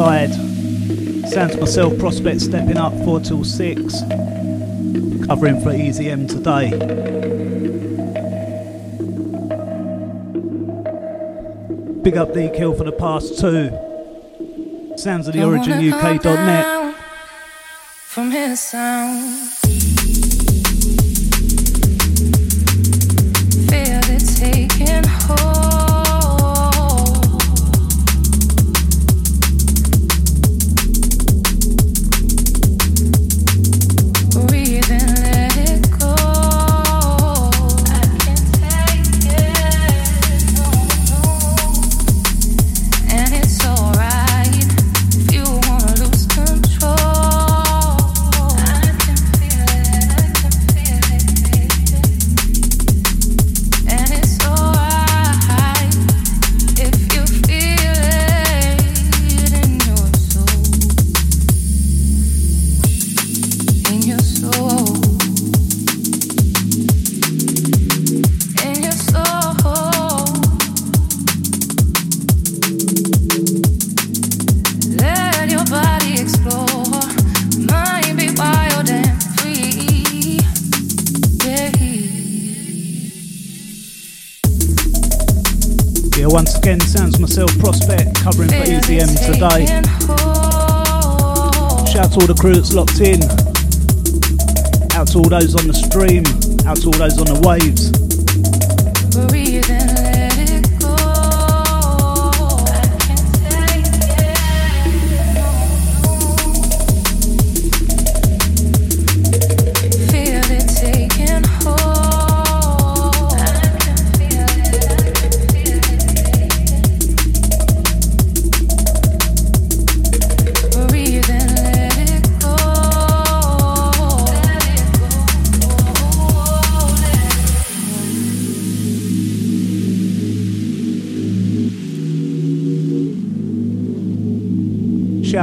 side. Sounds myself, Prospect stepping up 4 till 6. Covering for Easy M today. Big up D Kill for the past two. Sounds of the Origin UK.net. locked in. Out to all those on the stream. Out to all those on the waves.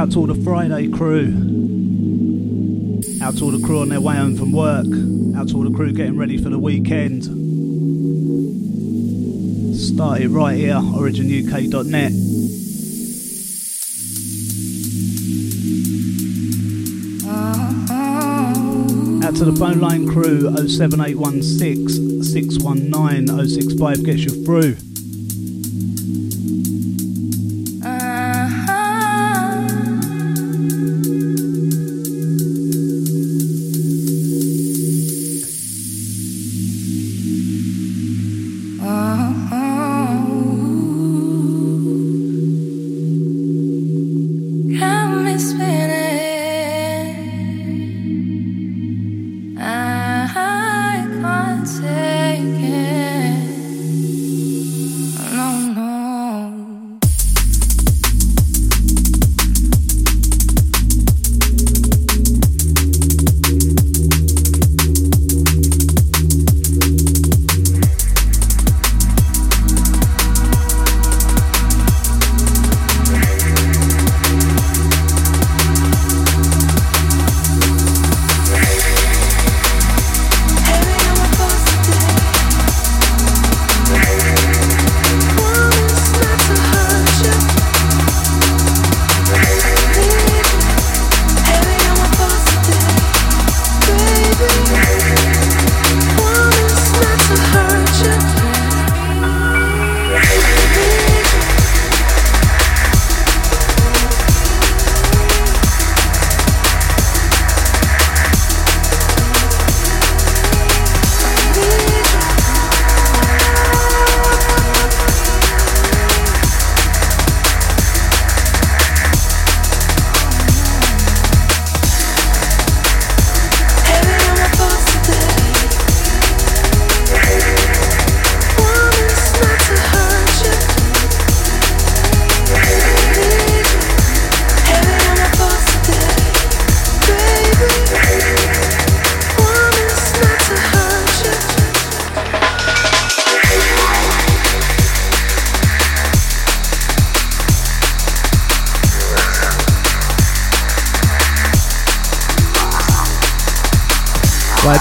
Out to all the Friday crew. Out to all the crew on their way home from work. Out to all the crew getting ready for the weekend. Started right here, originuk.net. Out to the phone line crew 07816 619 065 gets you through.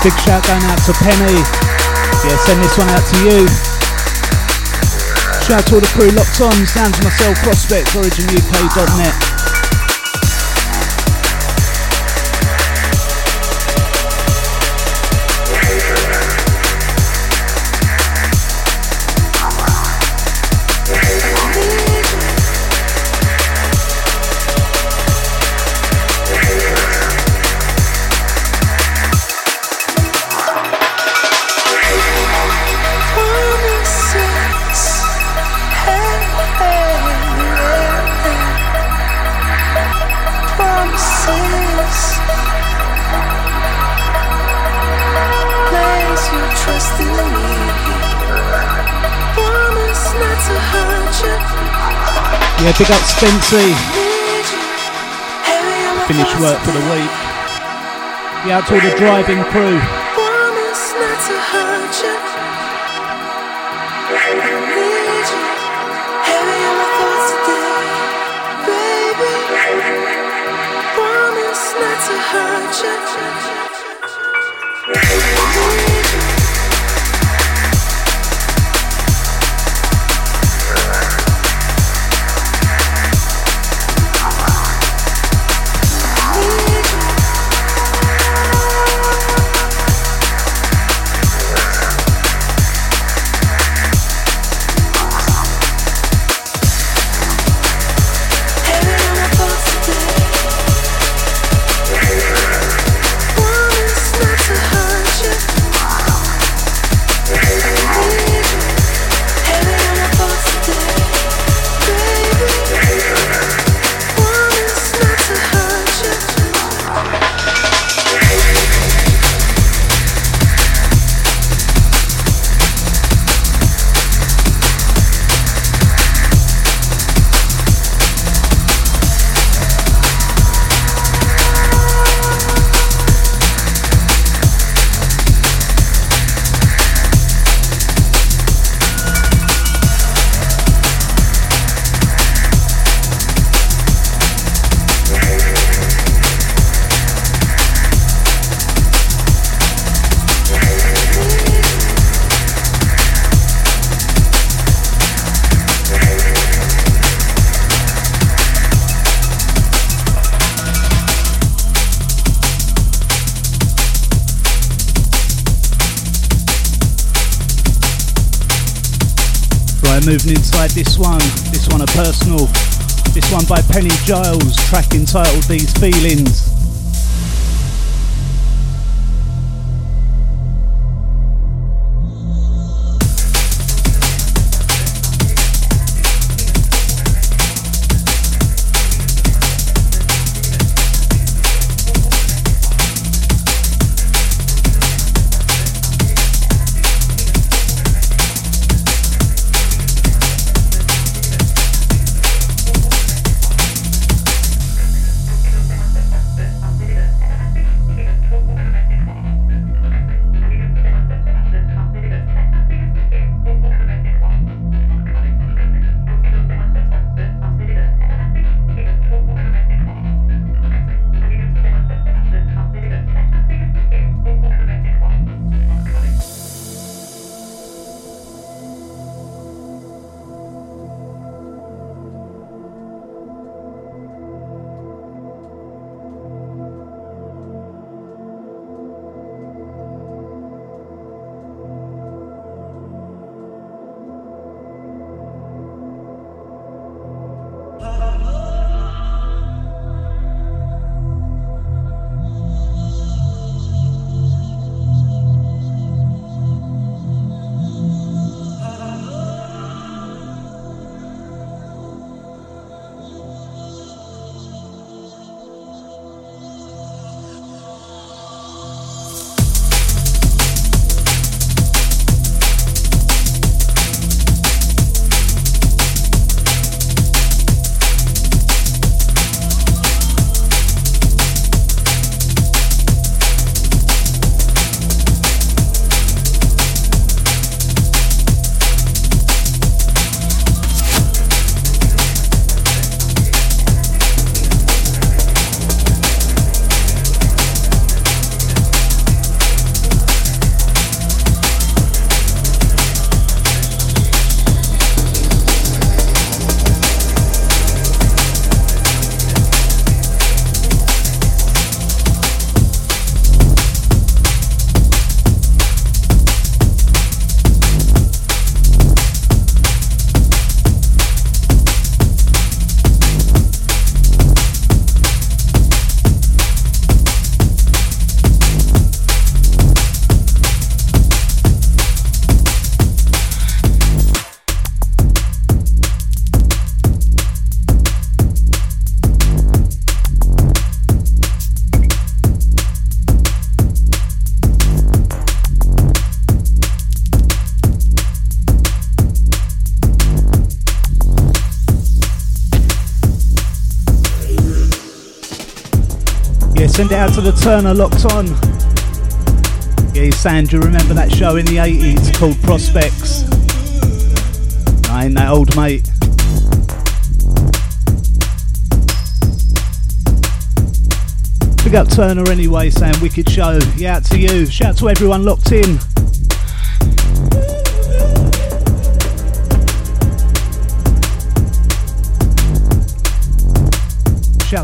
Big shout going out to Penny. Yeah, send this one out to you. Shout out to all the crew locked on. Sounds myself, Prospect, OriginUK.net. big up Spency. Finish work for the week. Yeah, out to all the driving crew. This one. This one a personal. This one by Penny Giles, track entitled These Feelings. Send it out to the Turner locked on. Yeah, Sandra, remember that show in the 80s called Prospects? I ain't that old, mate. Big up Turner anyway, saying wicked show. Yeah, out to you. Shout out to everyone locked in.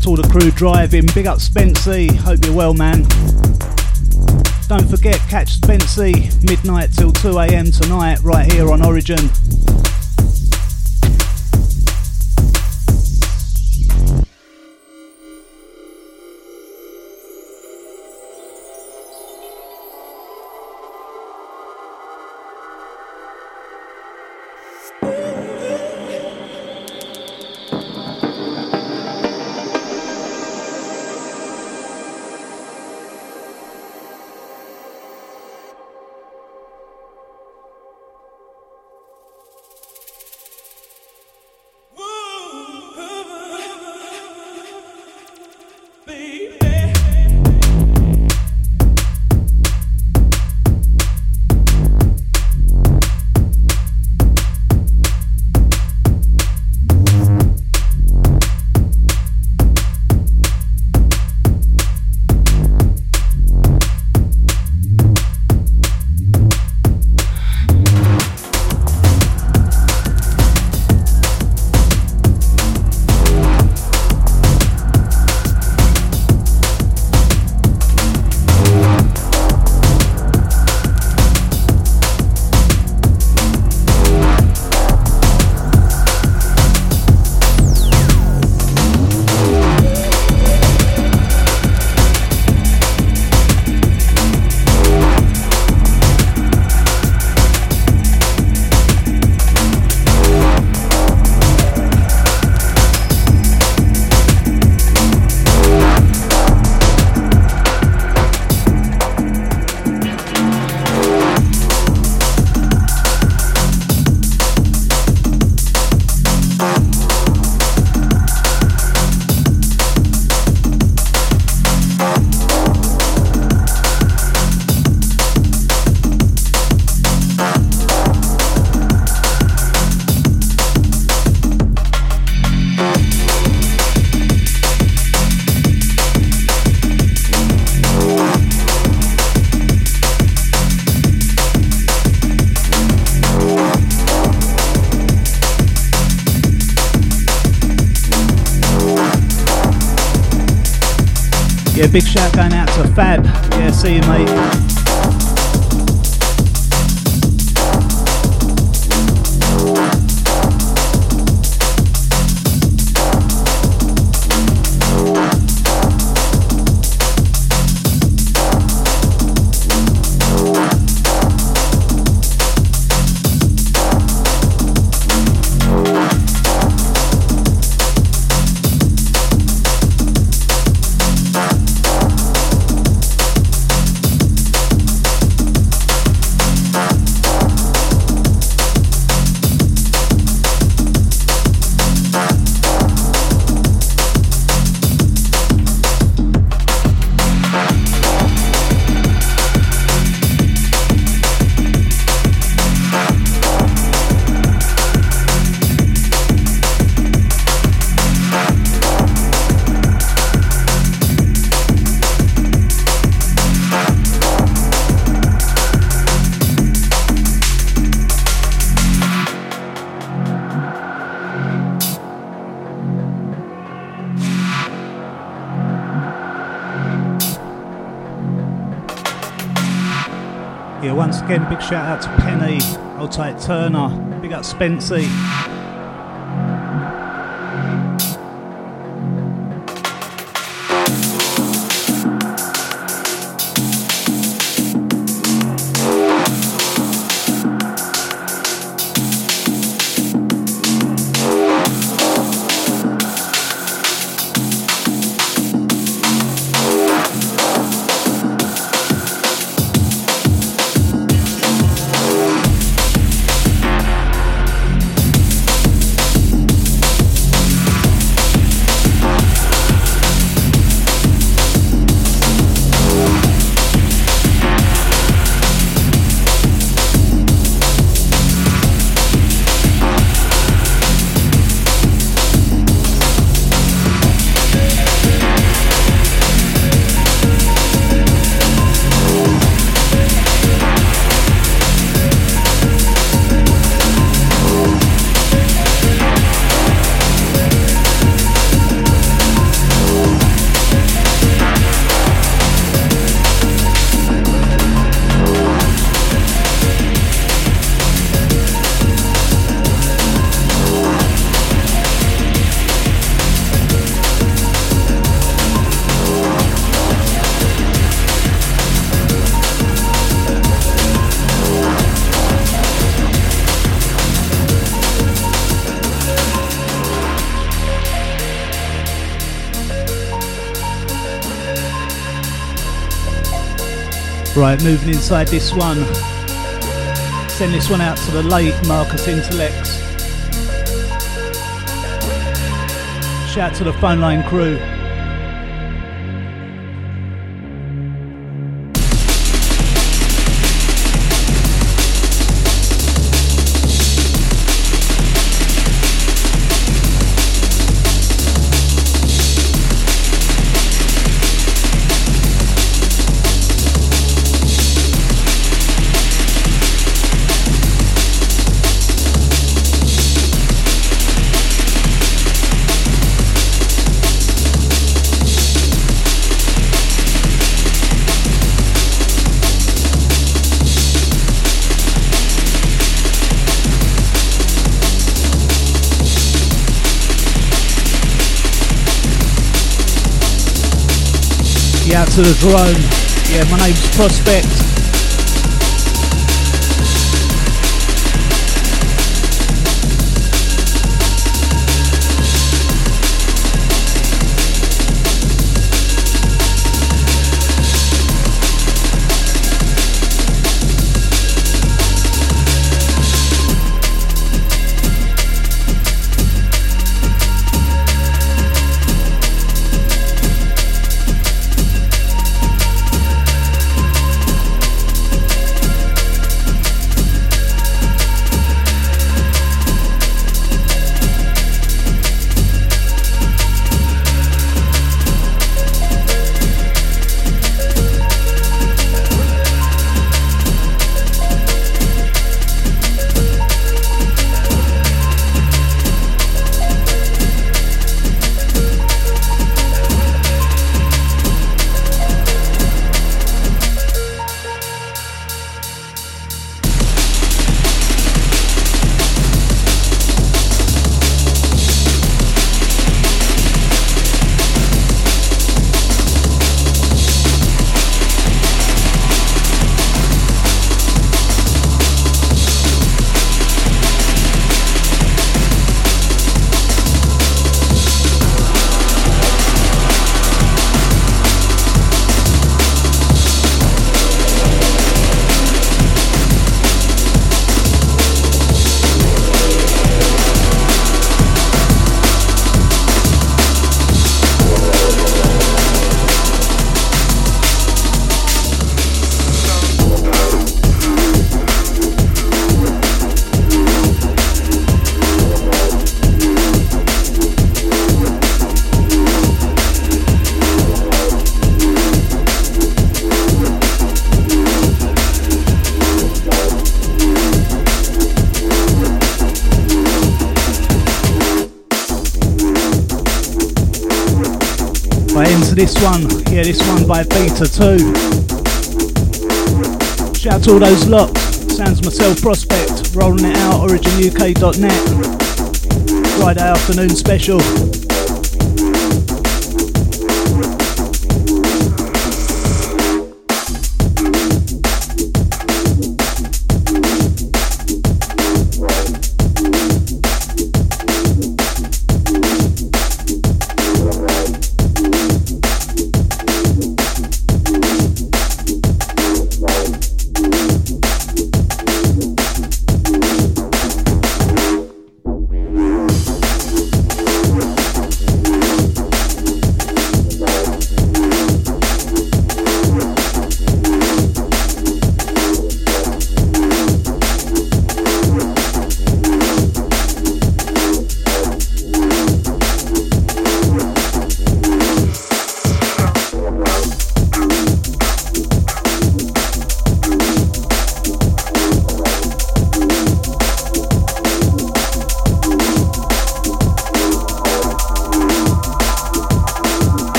Shout to all the crew driving. Big up Spency. Hope you're well, man. Don't forget, catch Spency midnight till 2 a.m. tonight, right here on Origin. Big shout going out to Fab. Yeah, see you, mate. Again, big shout out to Penny, Old Tight Turner, big up Spency. Right, moving inside this one. Send this one out to the late Marcus Intalex. Shout to the phone line crew. To the drone. Yeah, my name's Prospect. This one. Yeah, this one by Beta 2. Shout out to all those lot. Sounds myself prospect. Rolling it out, originuk.net. Friday afternoon special.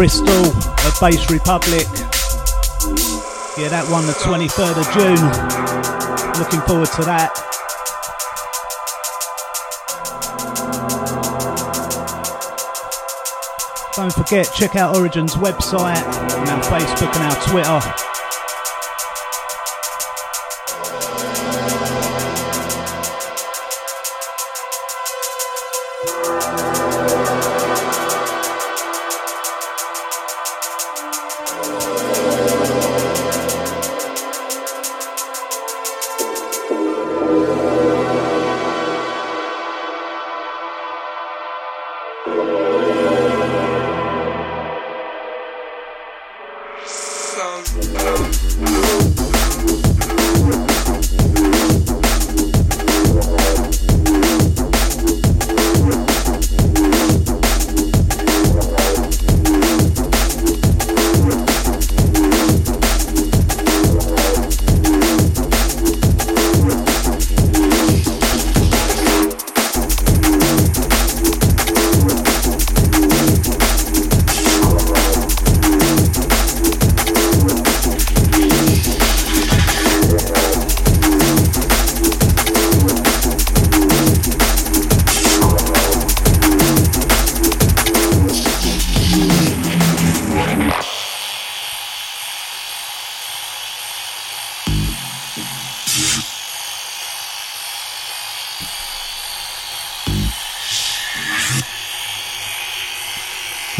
Bristol at Base Republic. Yeah, that one the 23rd of June. Looking forward to that. Don't forget, check out Origin's website and our Facebook and our Twitter.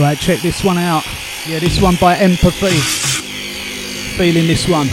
Right, check this one out. Yeah, this one by Empathy. Feeling this one.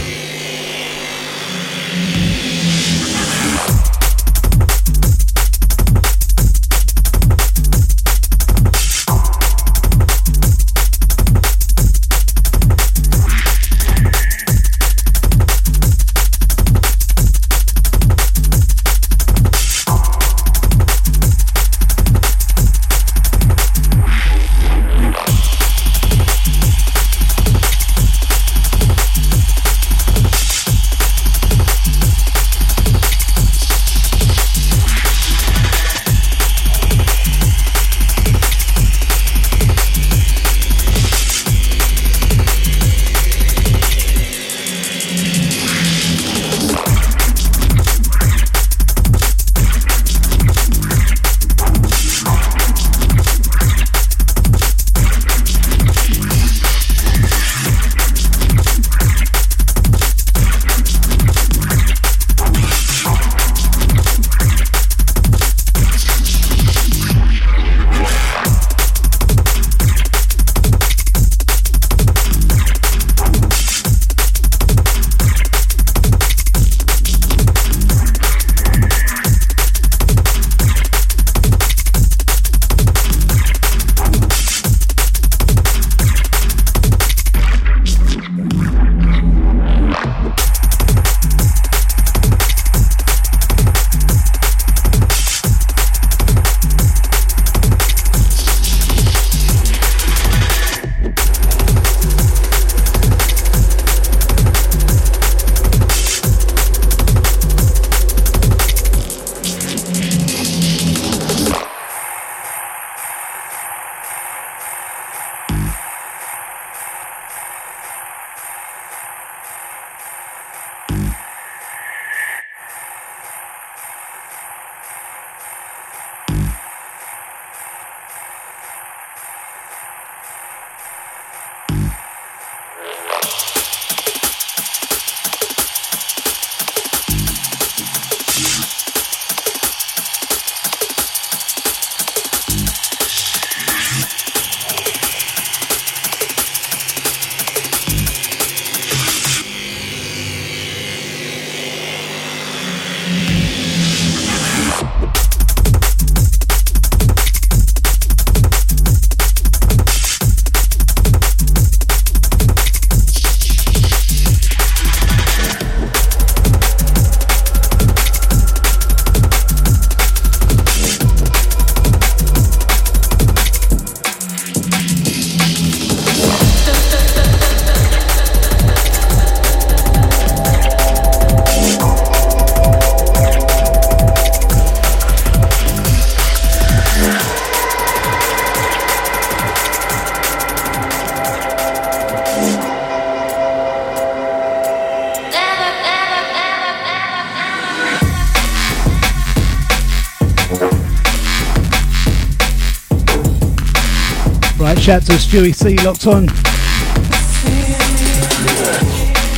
Right, shout to Stewie C locked on.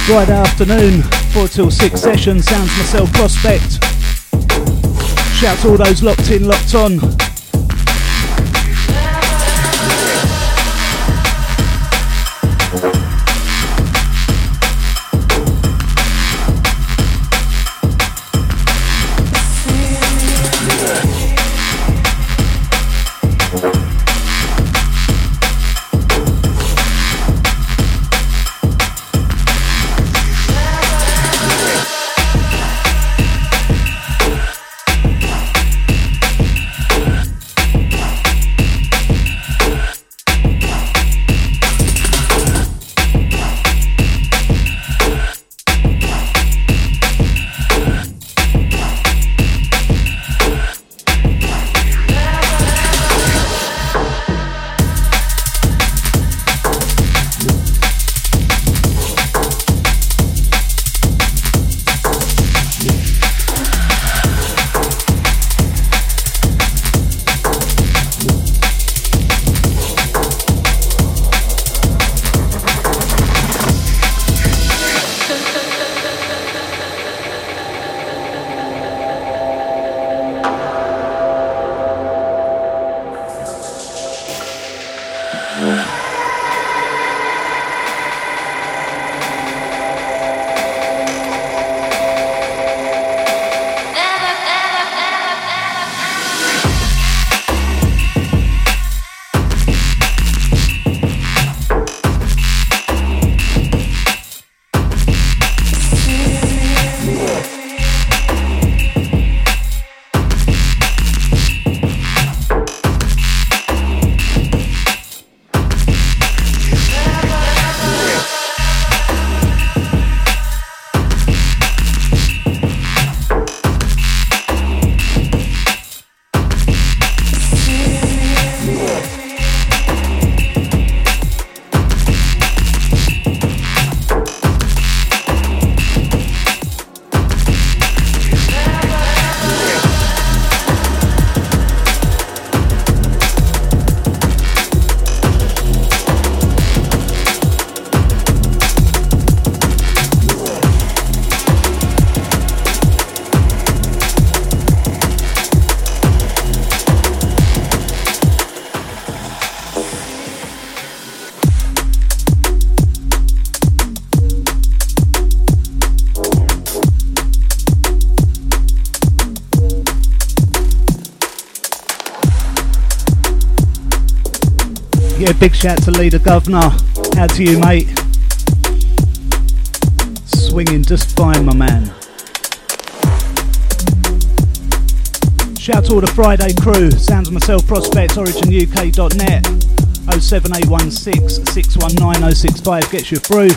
Friday afternoon, 4 till 6 session, sounds myself prospect. Shout to all those locked in, locked on. Big shout to Leader Governor. Out to you, mate. Swinging just fine, my man. Shout to all the Friday crew. Sounds of myself, Prospect, OriginUK.net. 07816 619 065 gets you through.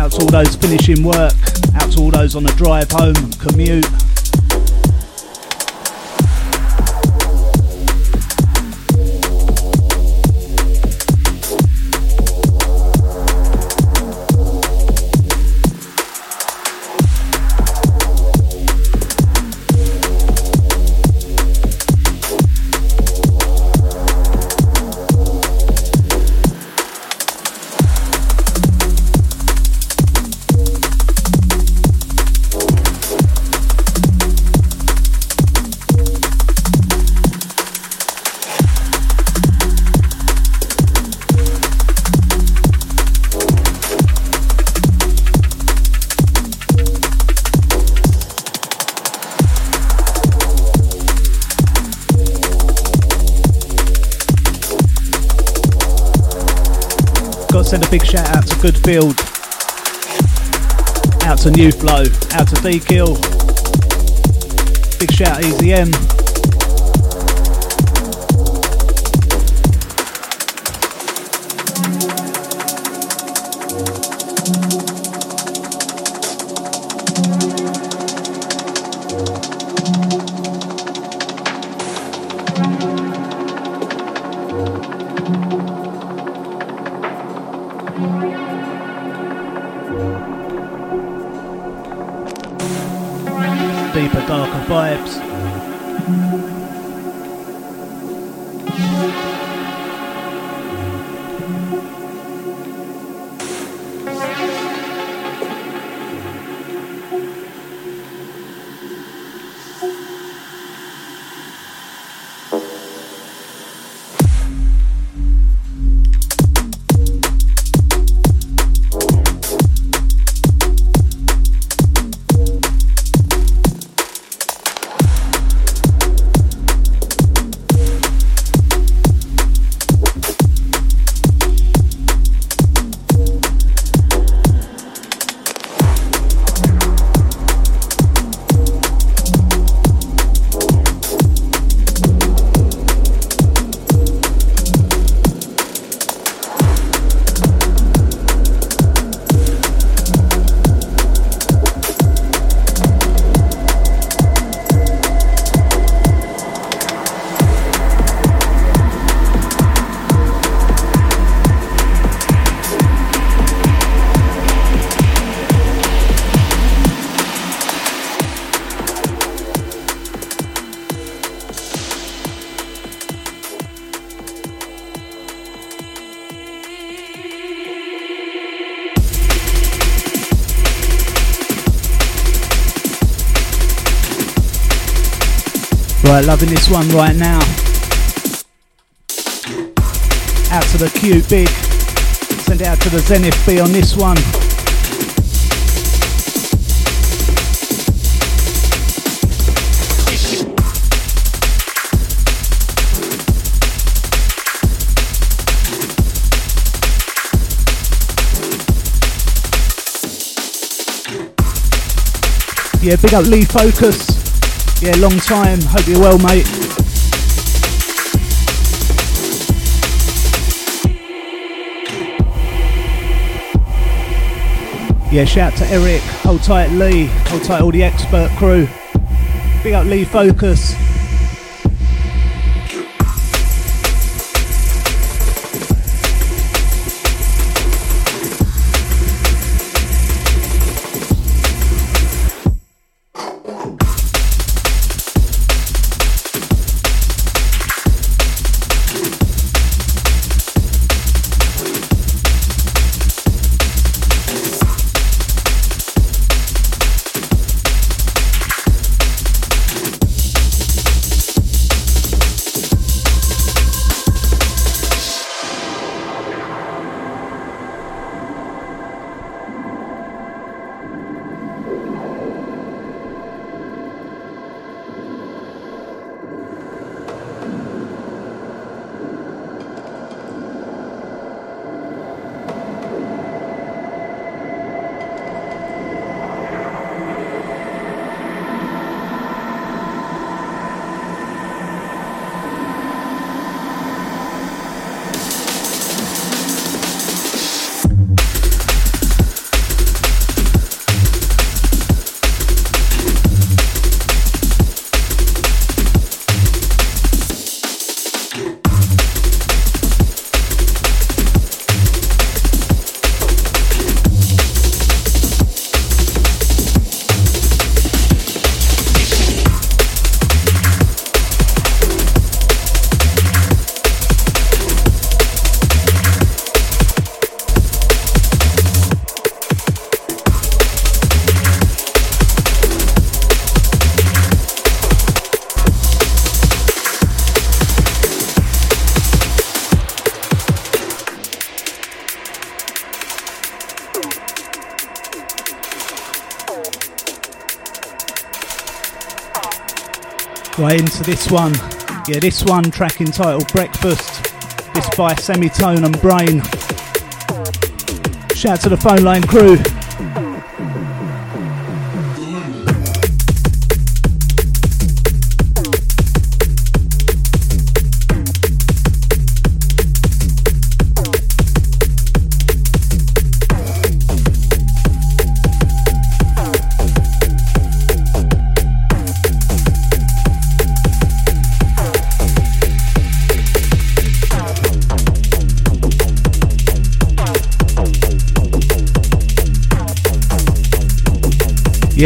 Out to all those finishing work. Out to all those on the drive home, commute. Send a big shout out to Goodfield, out to New Flow, out to D Kill, big shout Easy M. Loving this one right now. Out to the Q Big. Send out to the Zenith B on this one. Yeah, big up Lee Focus. Yeah, long time. Hope you're well, mate. Yeah, shout out to Eric, hold tight Lee, hold tight all the expert crew. Big up Lee Focus. Into this one. Yeah, this one track entitled Breakfast. This by Semitone and Brain. Shout out to the phone line crew.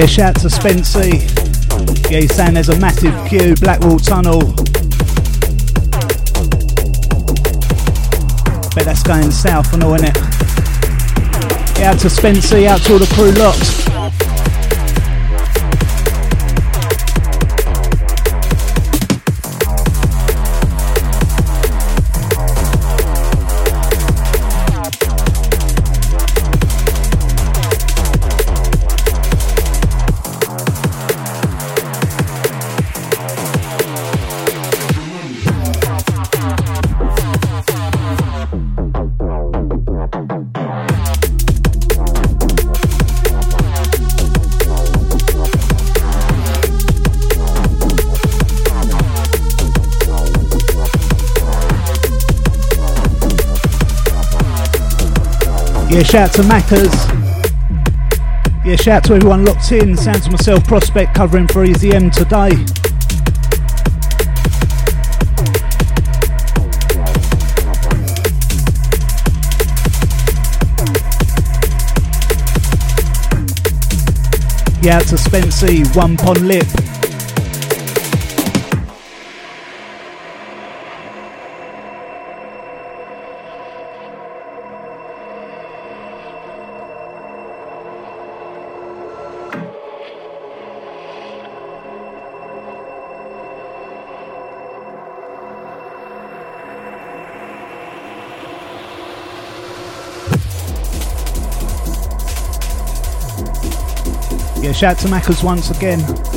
Yeah, shout to Spency. Yeah, he's saying there's a massive queue, Blackwall Tunnel. Bet that's going south and all, innit? Yeah, out to Spency, out to all the crew locked. Yeah, shout to Maccas. Yeah, shout to everyone locked in. Sounds to myself, Prospect covering for Easy M today. Yeah, to Spency, One Pond Lip. Shout to Maccas once again.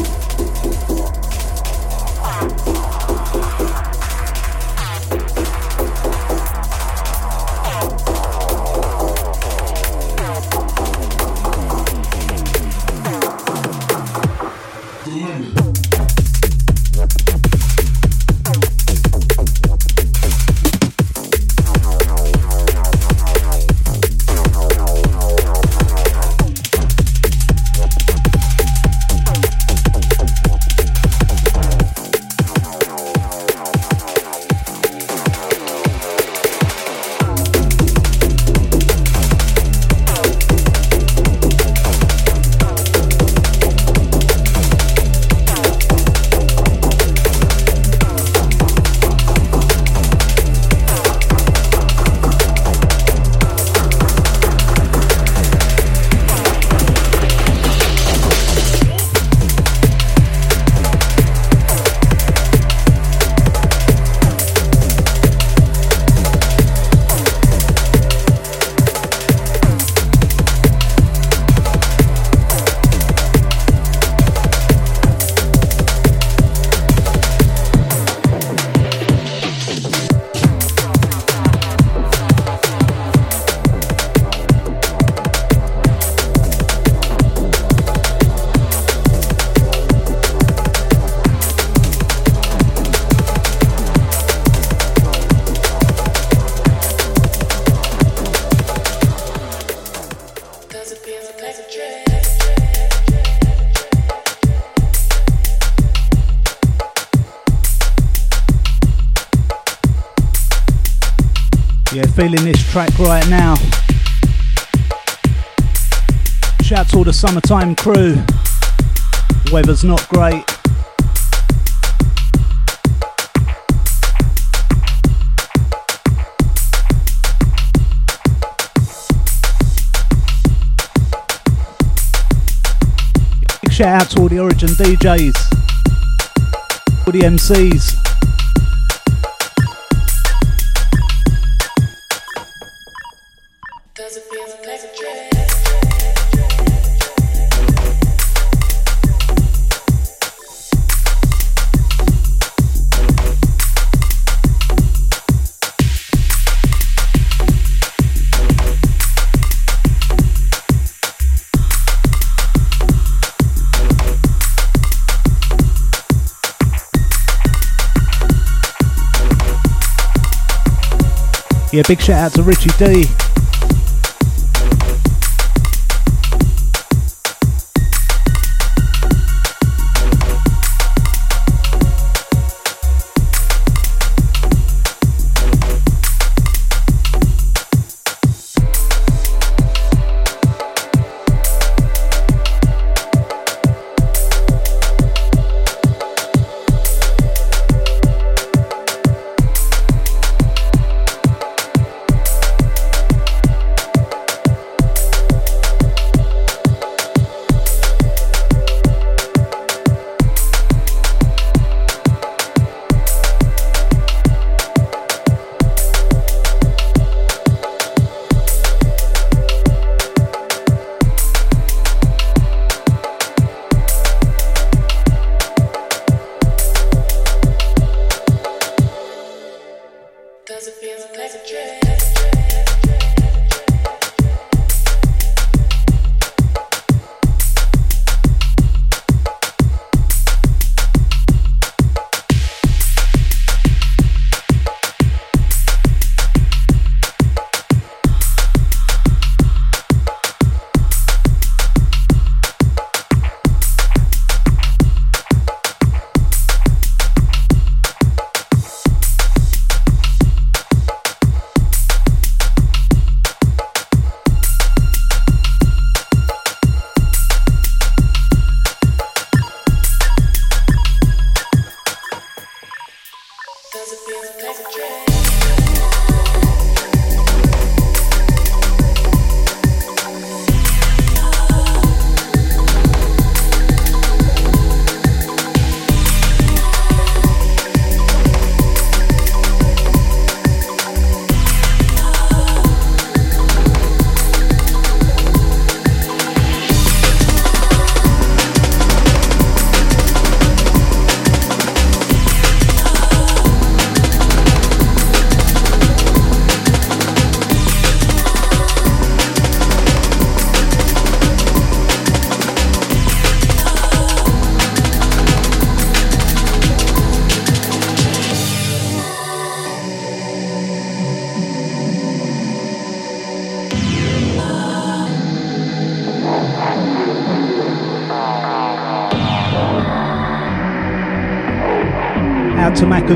Feeling this track right now. Shout out to all the summertime crew. Weather's not great. Big shout out to all the Origin DJs, all the MCs. Yeah, big shout out to Richie D.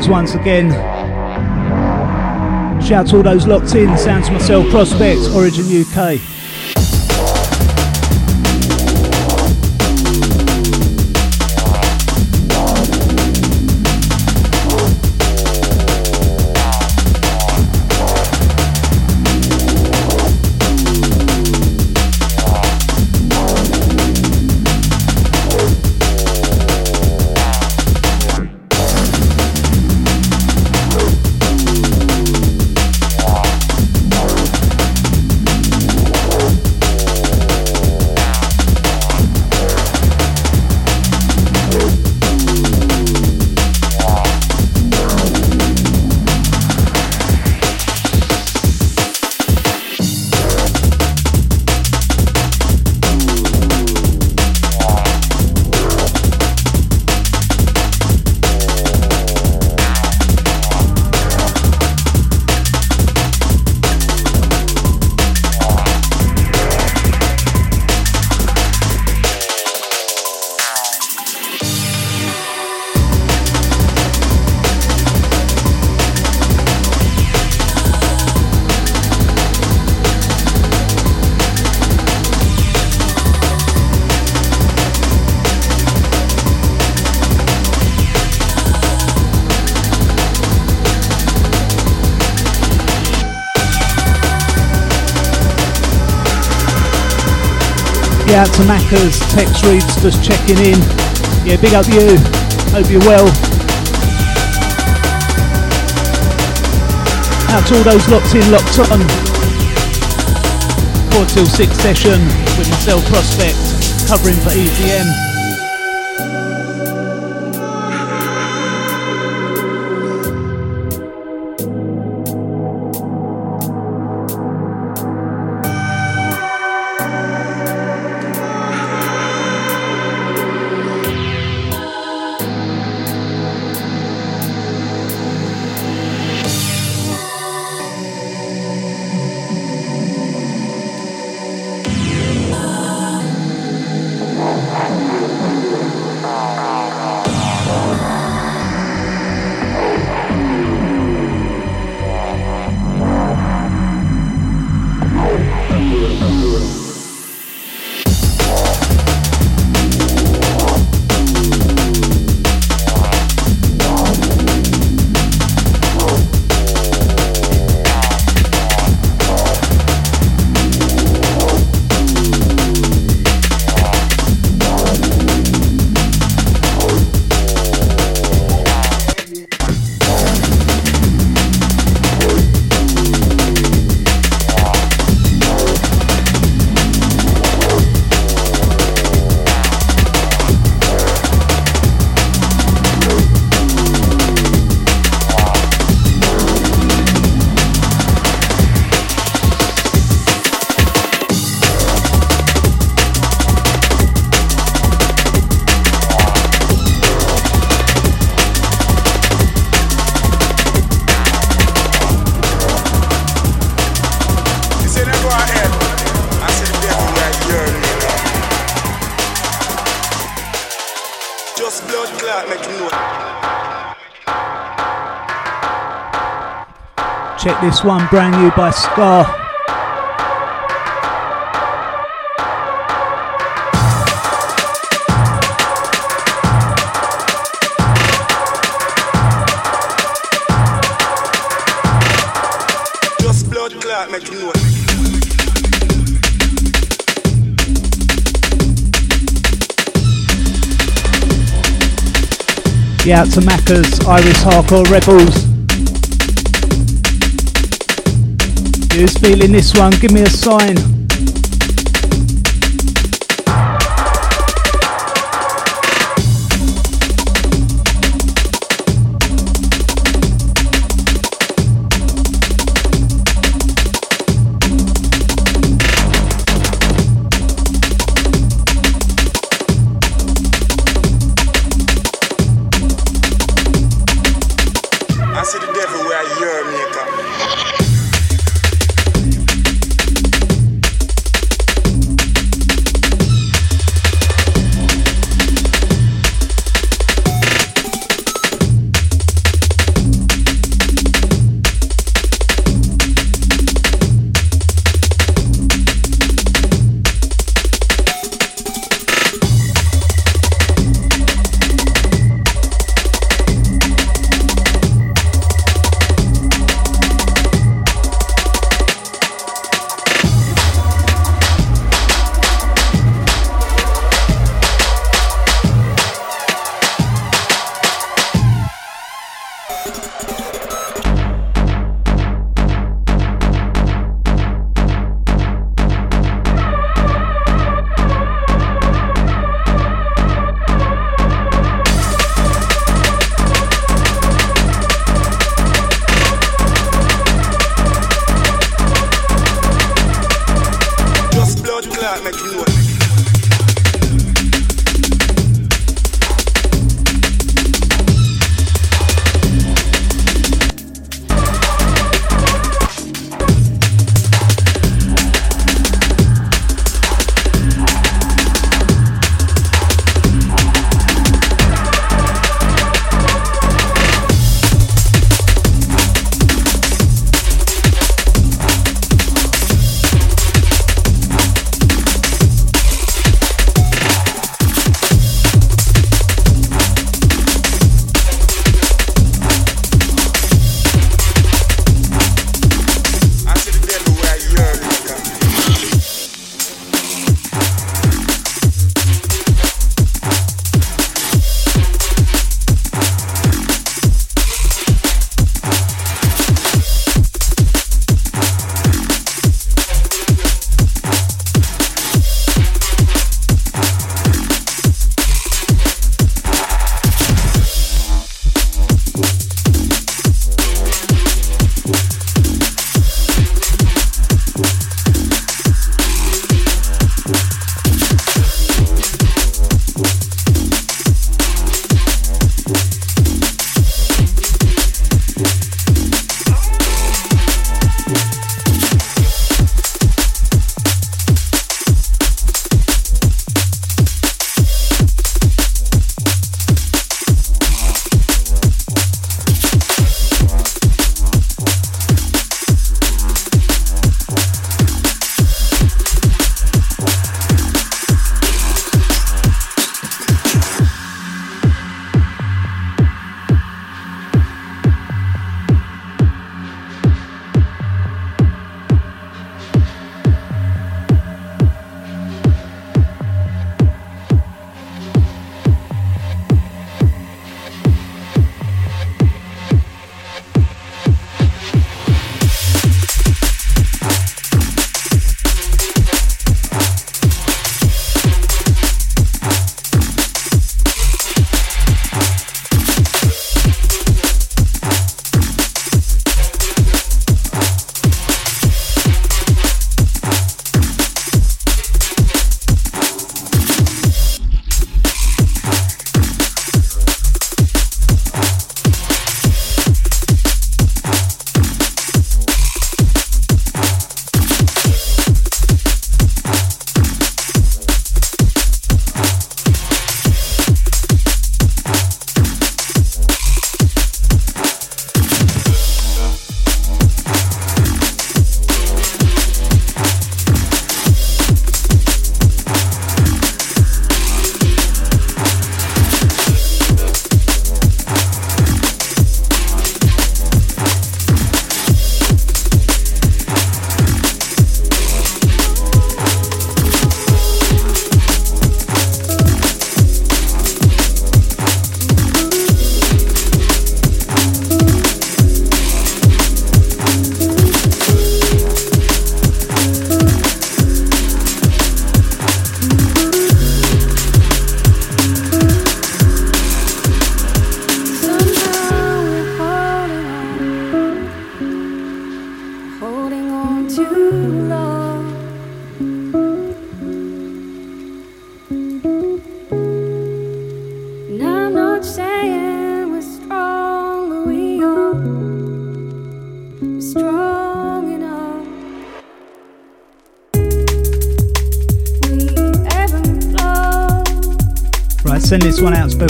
once again. Shout to all those locked in. Sounds myself, Prospect, Origin UK. Out to Macca's, text reads just checking in. Yeah, big up you. Hope you're well. Out to all those locked in, locked on. 4 till 6 session with myself, Prospect, covering for EZM. This one brand new by Scar. Out to Macca's, Irish Hardcore Rebels. Who's feeling this one? Give me a sign.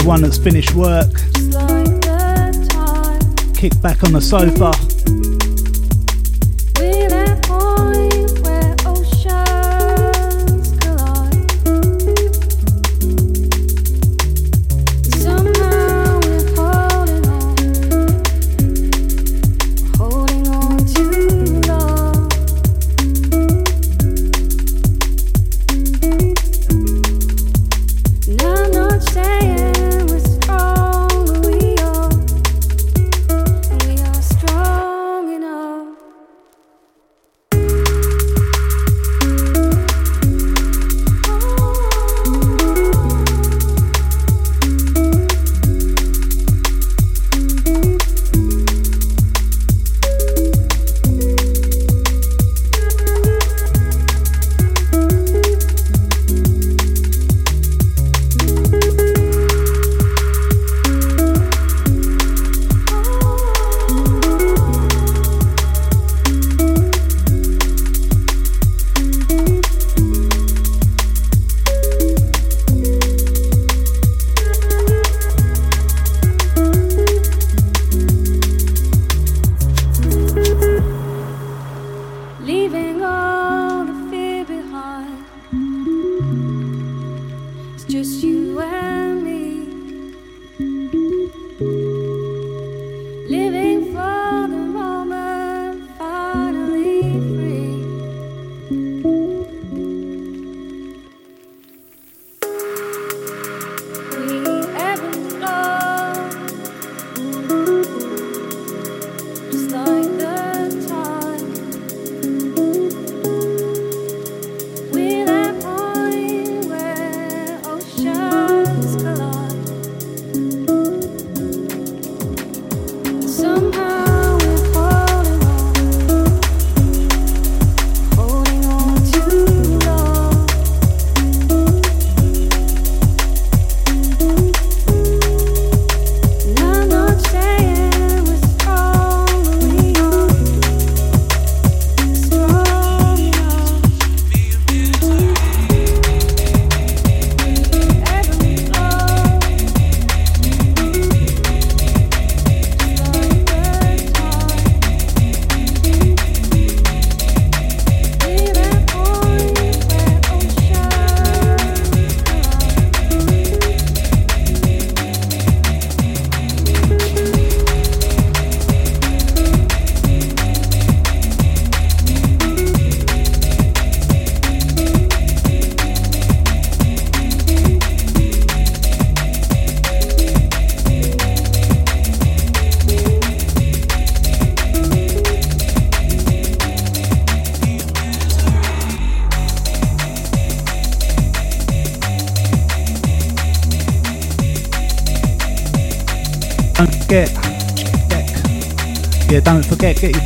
One that's finished work, kick back on the sofa,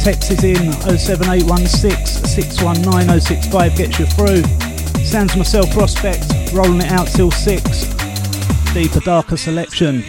your texts in 07816 619 065 gets you through. Sounds myself prospect, rolling it out till 6. Deeper, darker selection.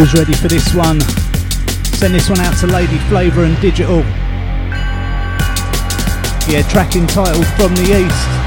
Ready for this one? Send this one out to Lady Flavour and Digital. Yeah, tracking title from the East.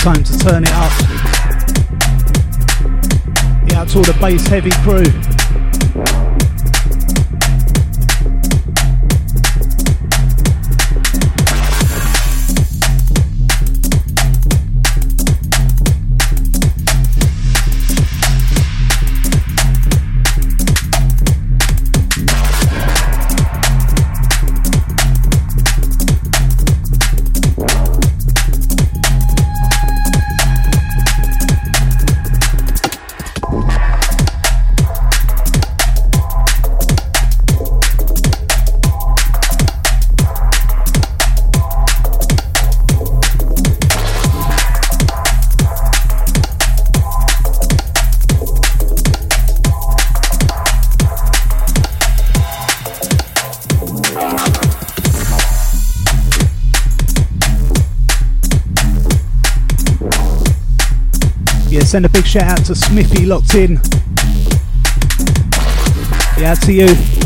Time to turn it up. Yeah, to all the bass heavy crew. Send a big shout out to Smithy locked in. Yeah, to you.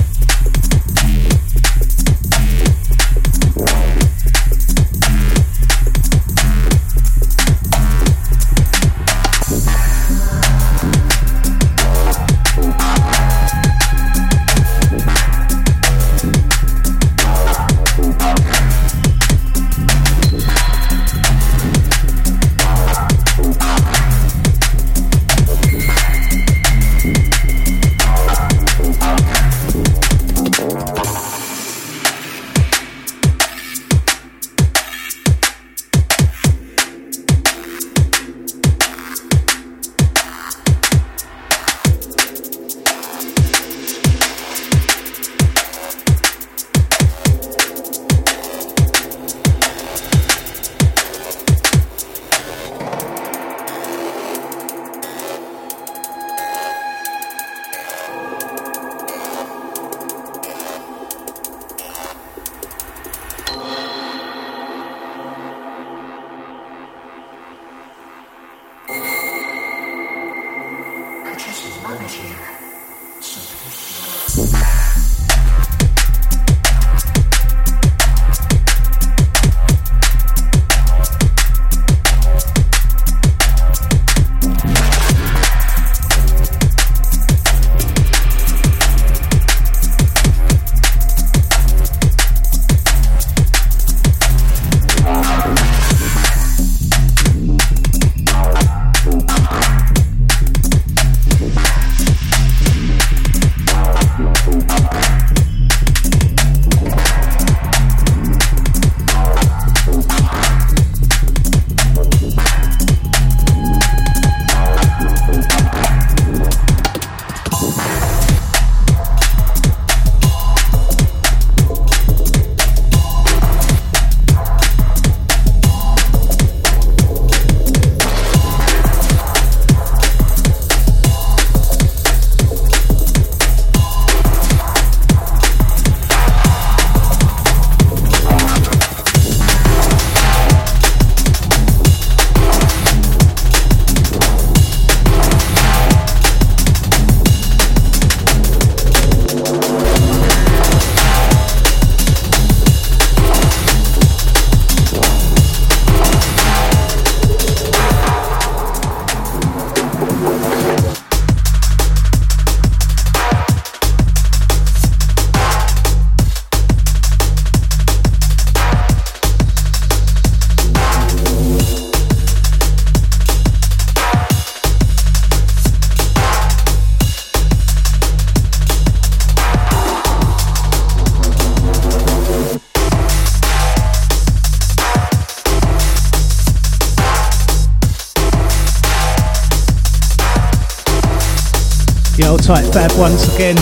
Tight fab once again.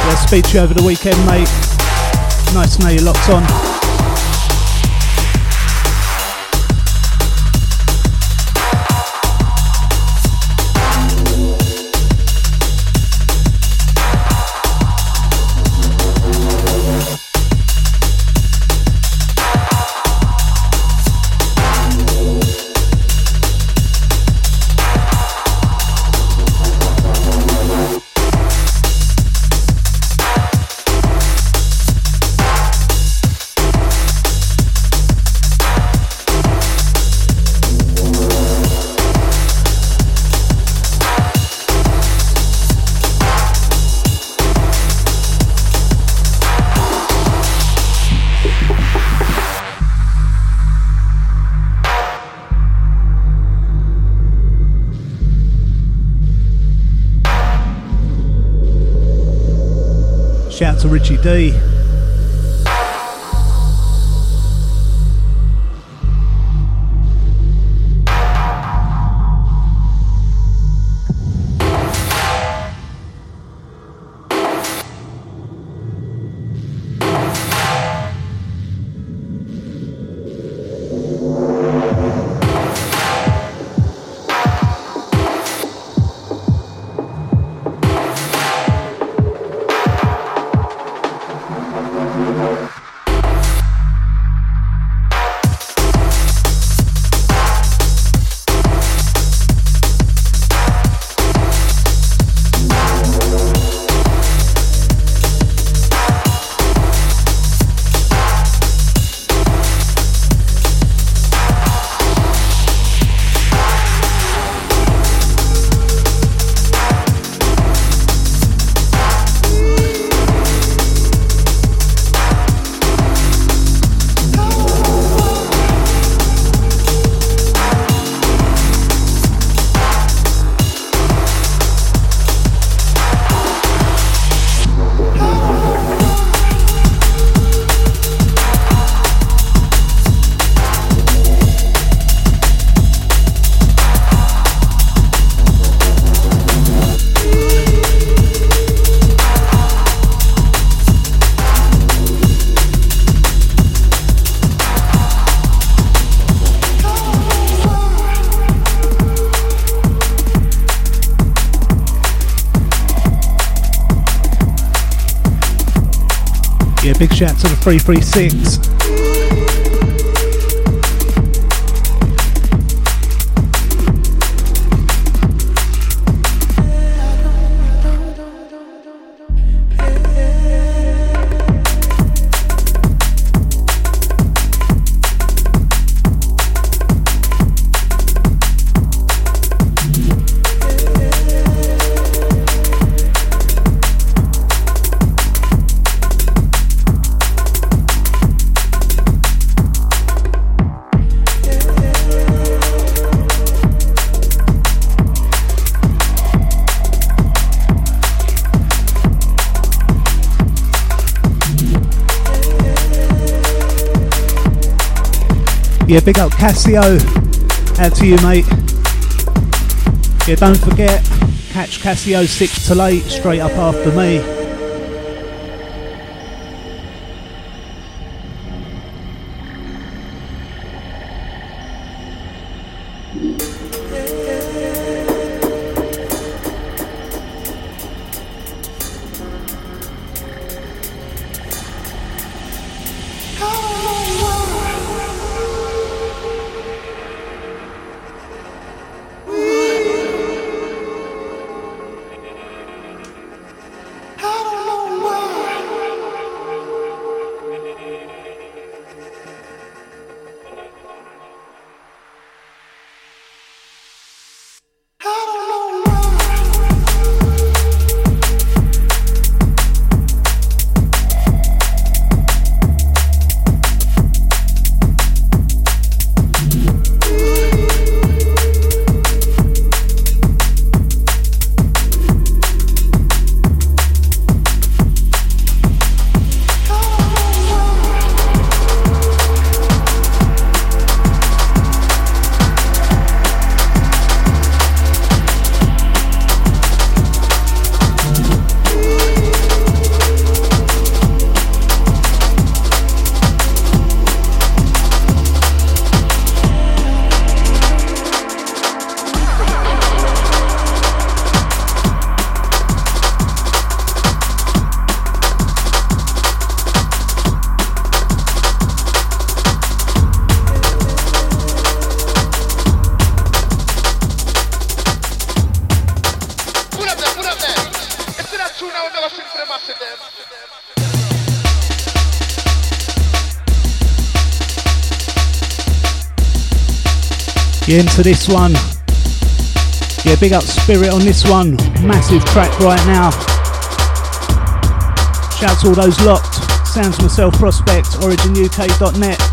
Yeah, speak to you over the weekend, mate. Nice to know you're locked on. Out Big shout to the 336. Yeah, big up Casio. Out to you, mate. Yeah, don't forget, catch Casio 6 to late straight up after me. You into this one? Yeah, big up Spirit on this one. Massive track right now. Shout to all those locked. Sounds myself prospect, originuk.net.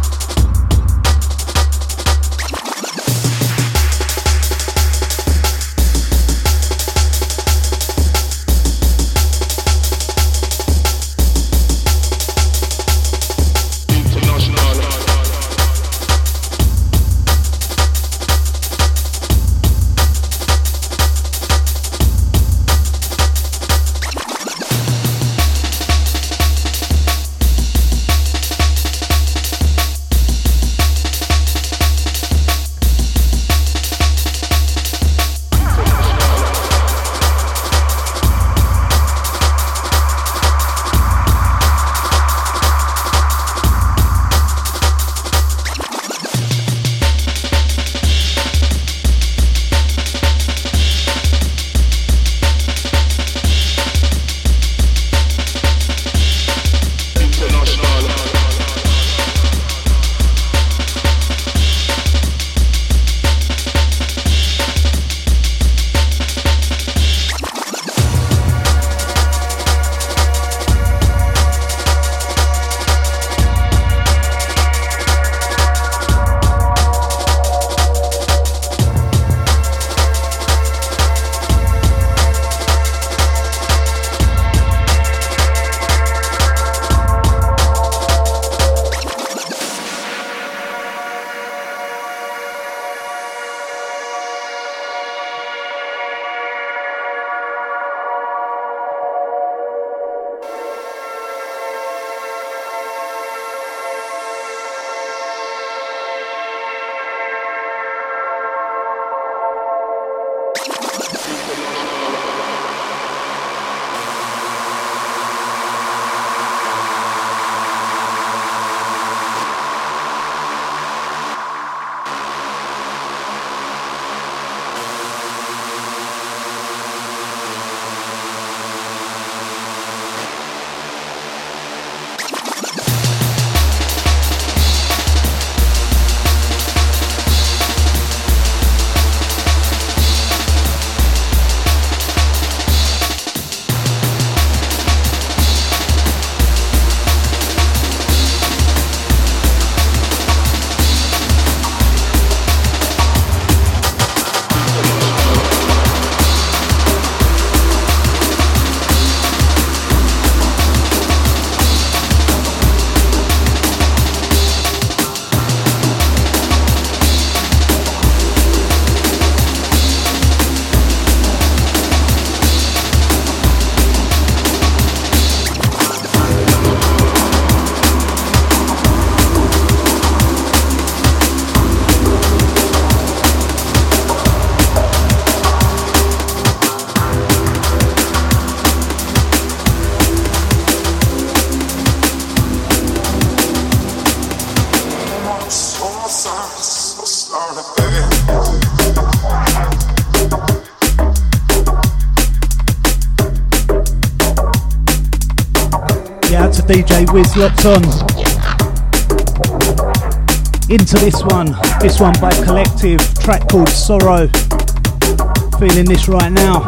Wiz locked on. Into this one, this one by Collective, track called Sorrow. Feeling this right now.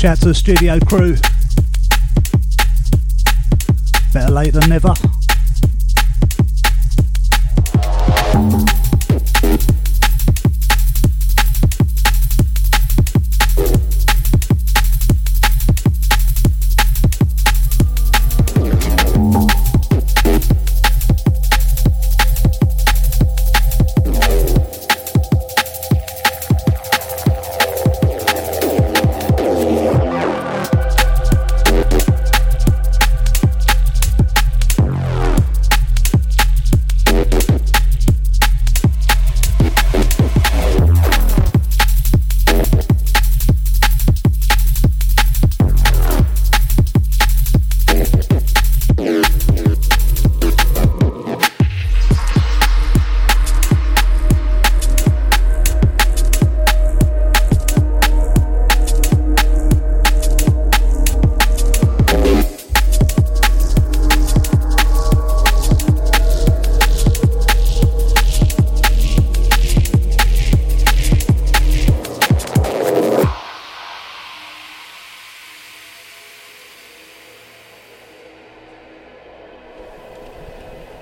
Shout to the studio crew. Better late than never.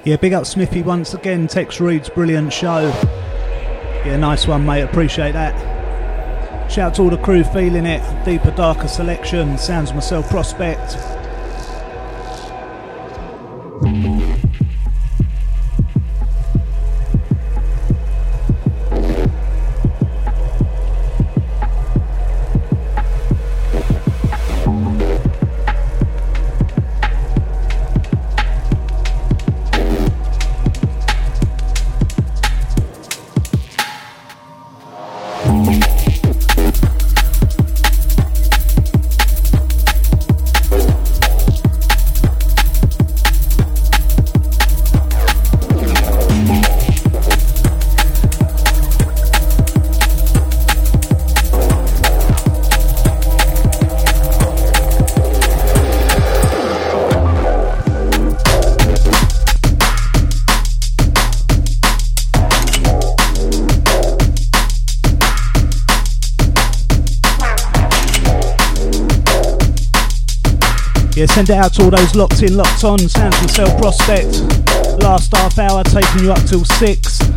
Yeah, big up Smithy once again. Tex Reed's brilliant show. Yeah, nice one, mate. Appreciate that. Shout out to all the crew feeling it. Deeper, darker selection. Sounds myself prospect. Send it out to all those locked in, locked on. Sounds myself prospect. Last half hour taking you up till six.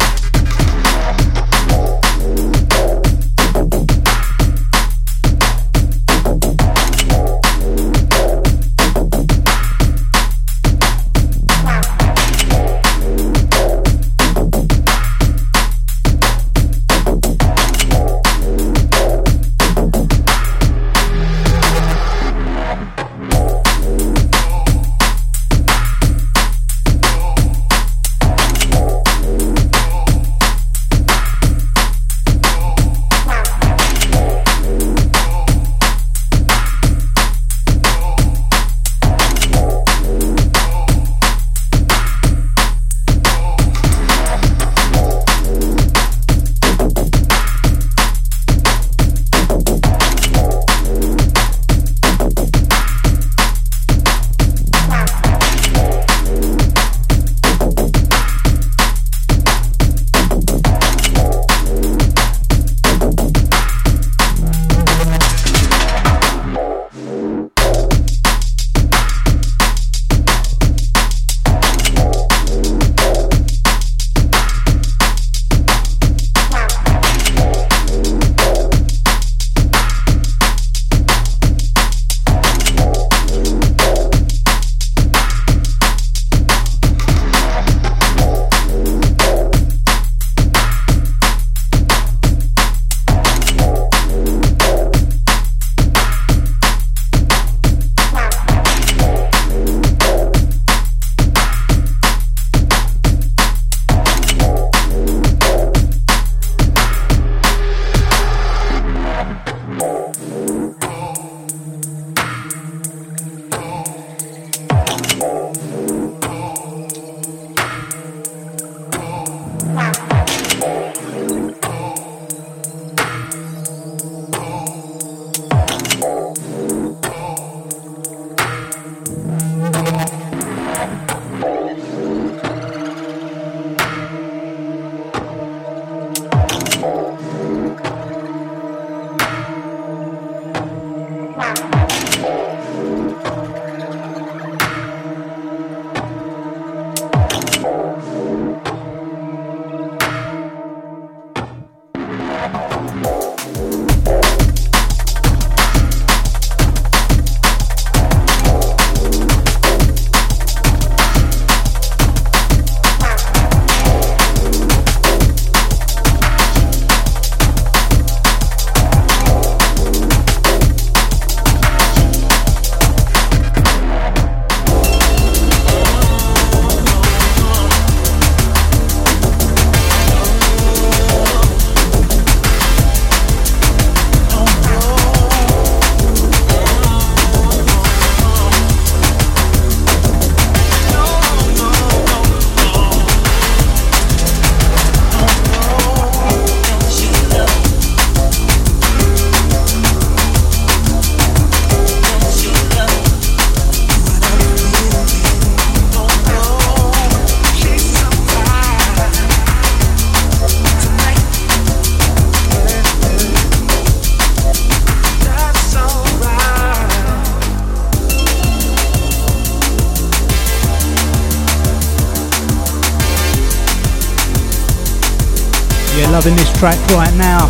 Loving this track right now.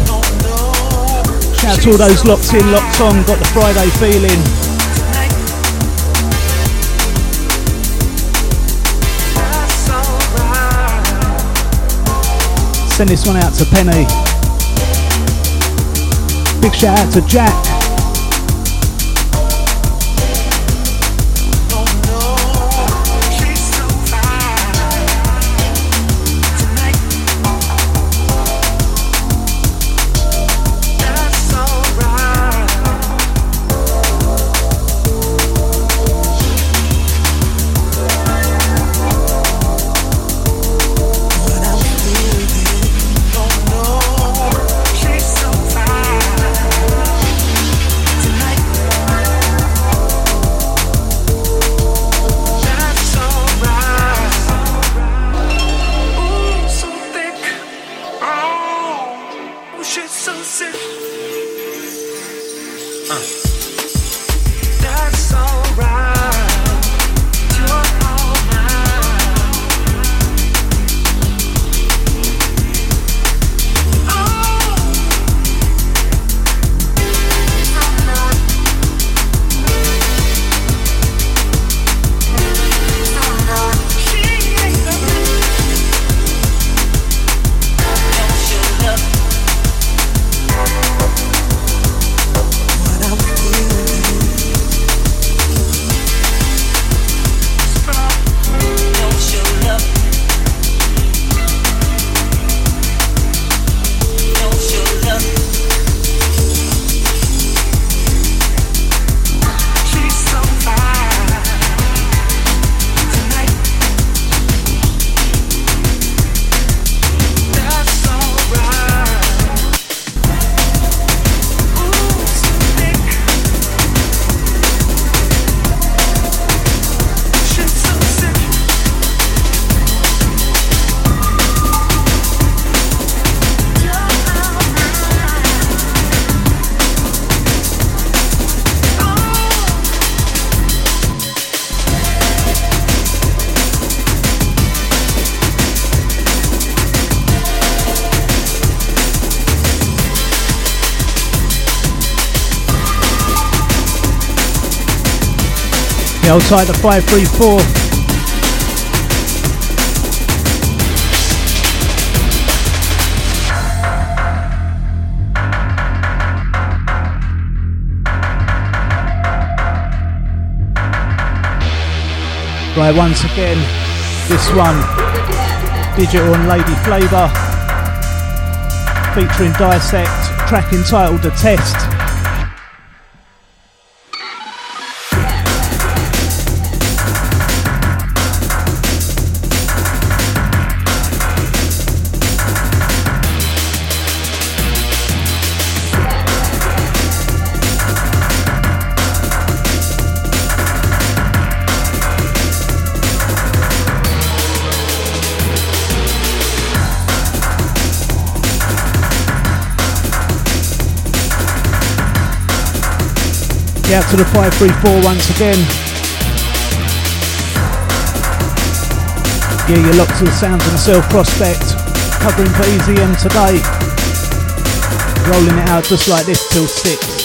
Shout out to all those locked in, locked on, got the Friday feeling. Send this one out to Penny. Big shout out to Jack. Hold tight to 534. Right, once again, this one, Digital and Lady Flavour, featuring Dissect, track entitled The Test. Out to the 534 once again. Yeah, you're locked to the sounds of myself, Prospect, covering for EZM today. Rolling it out just like this till 6.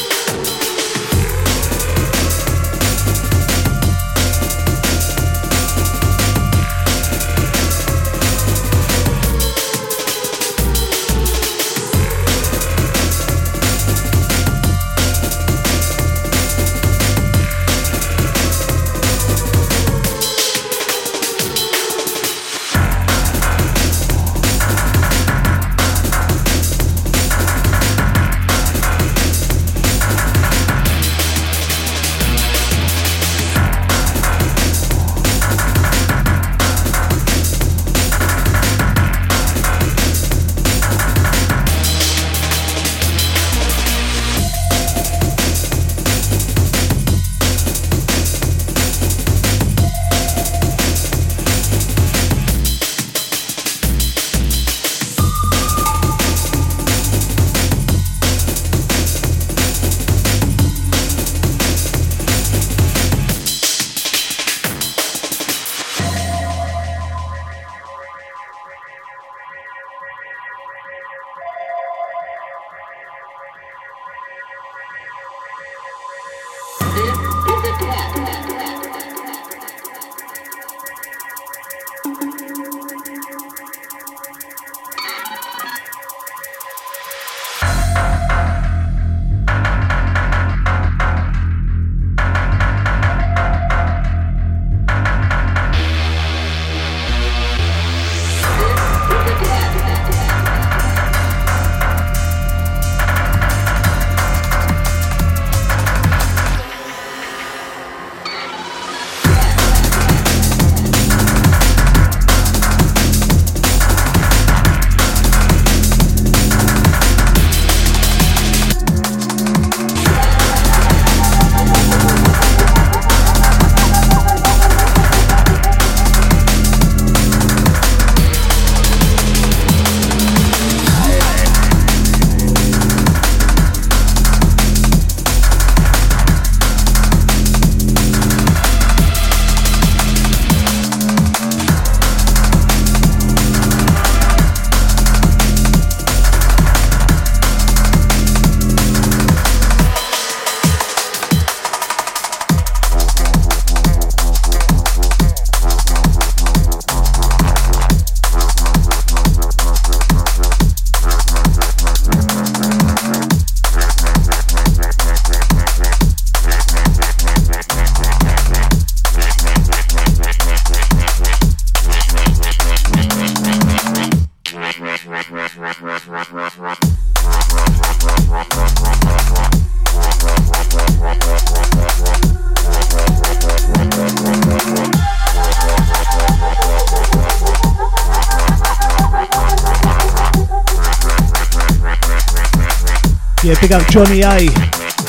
Yeah, big up Johnny A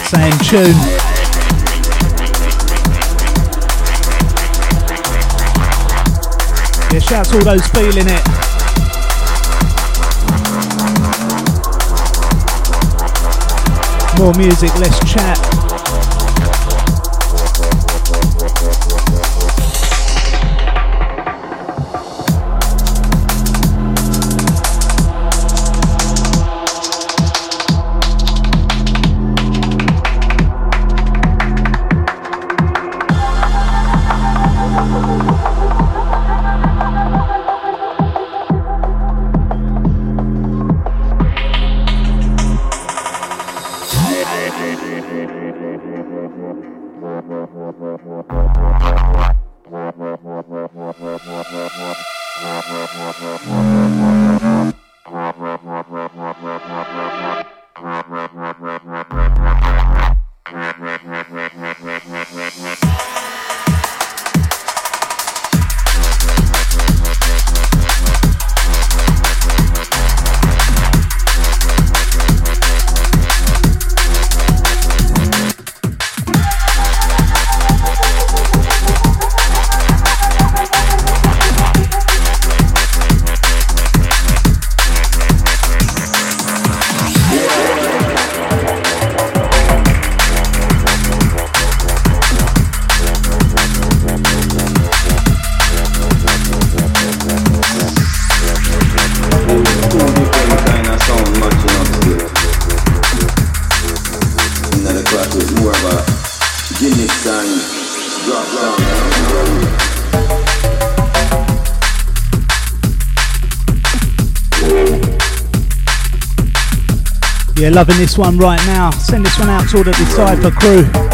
saying tune. Yeah, shouts all those feeling it. More music, less chat. Loving this one right now. Send this one out to all the Decipher crew.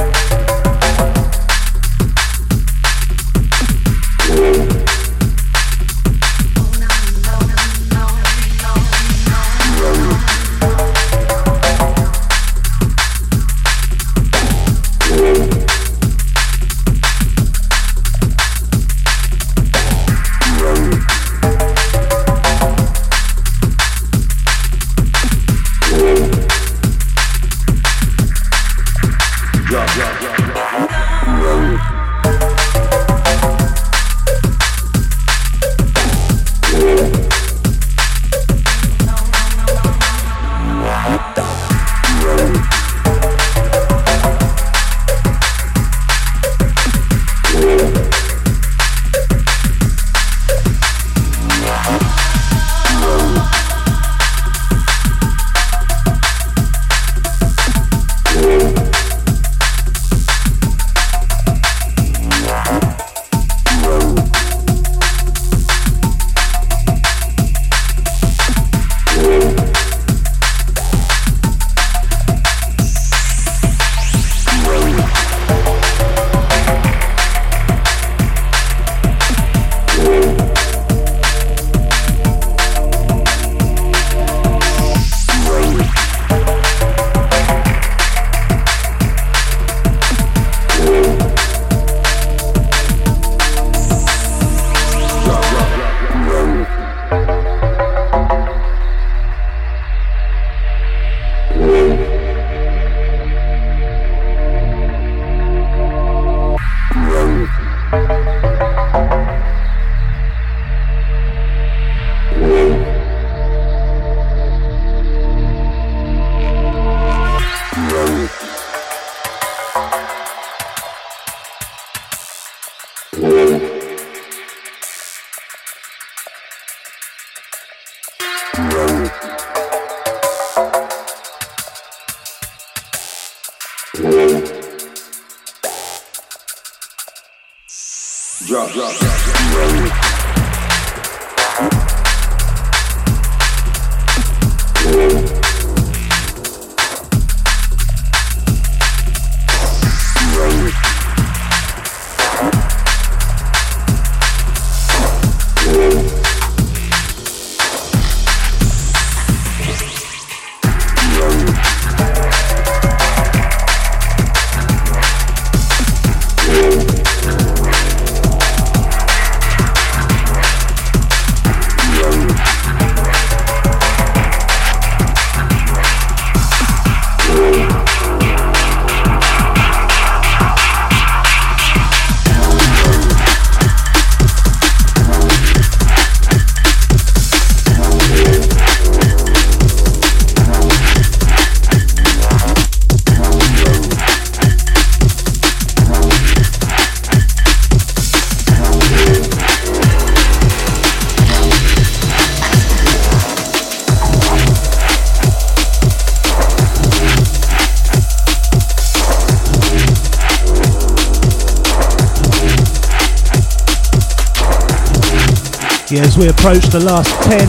We approach the last 10.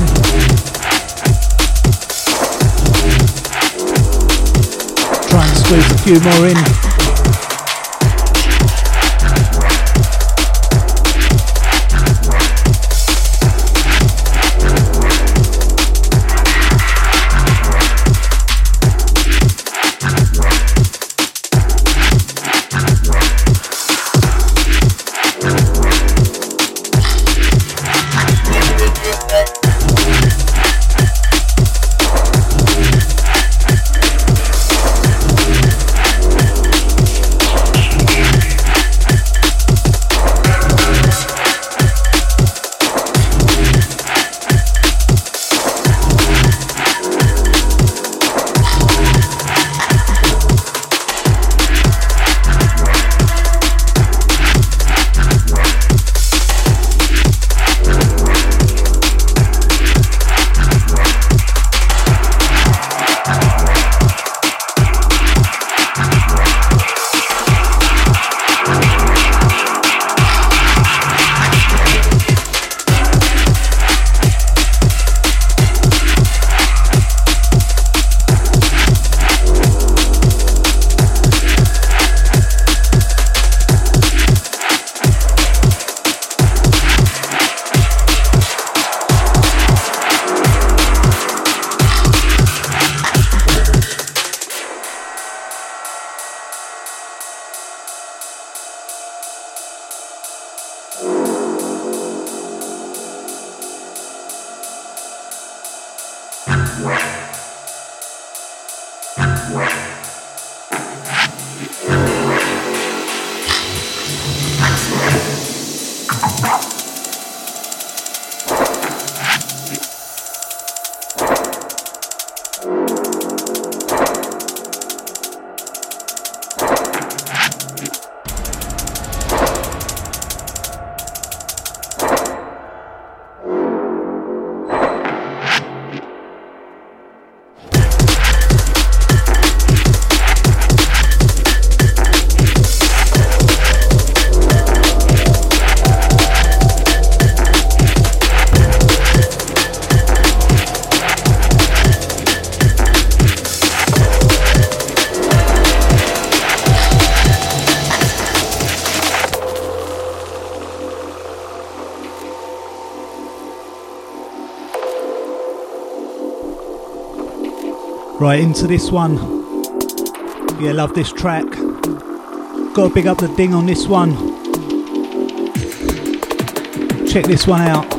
Try and squeeze a few more in. Right, into this one. Yeah, love this track. Gotta big up the ding on this one. Check this one out.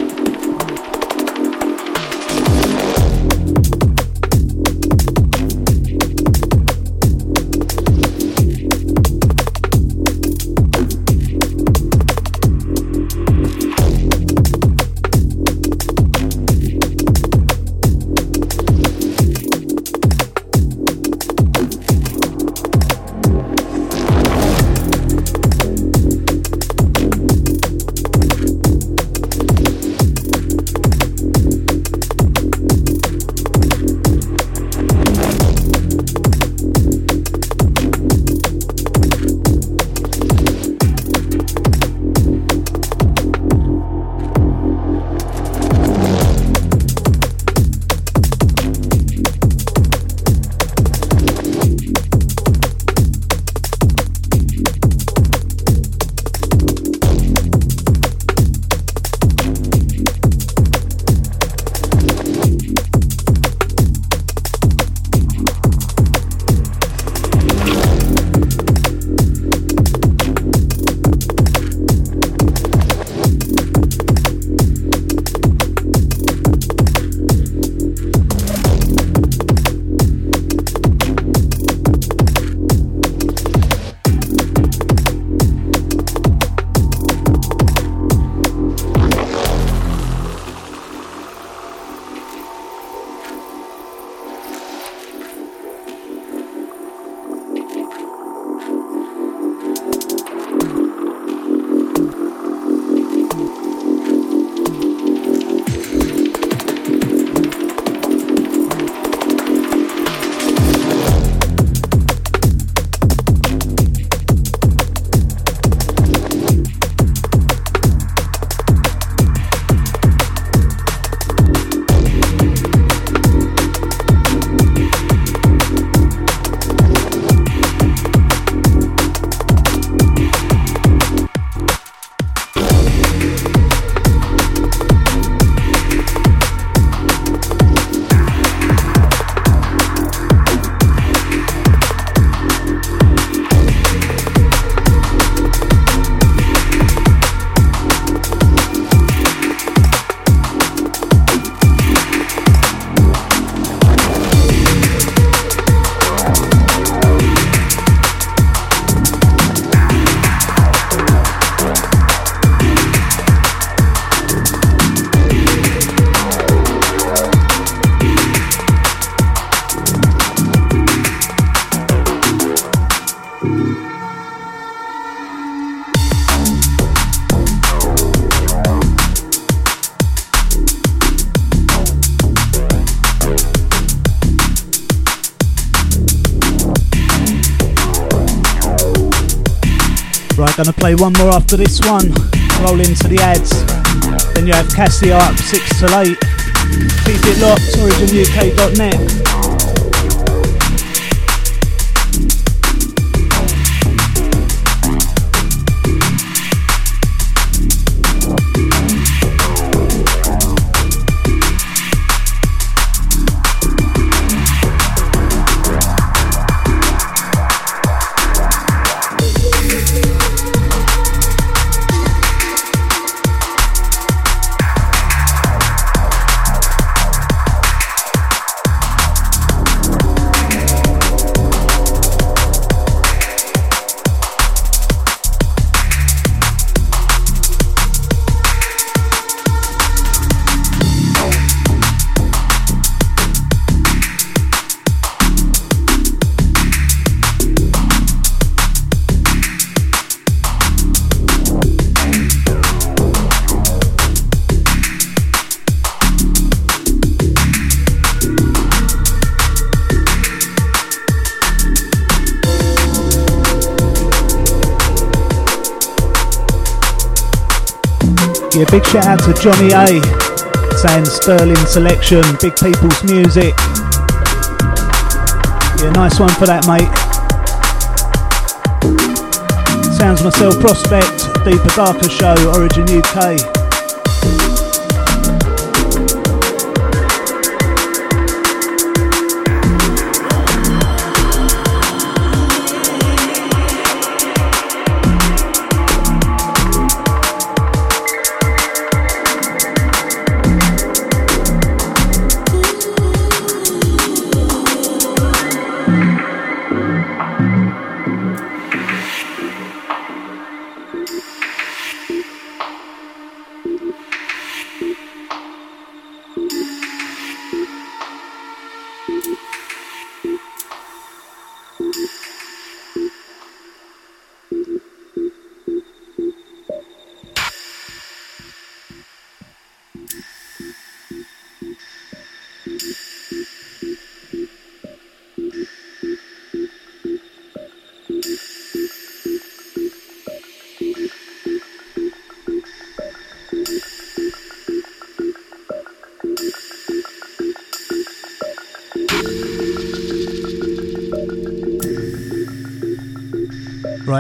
Gonna play one more after this one. Roll into the ads. Then you have Cassia up 6 to 8. Keep it locked, originuk.net. big shout out to Johnny A. Saying Sterling selection, big people's music. Yeah, nice one for that, mate. Sounds myself, Prospect, Deeper Darker Show, Origin UK.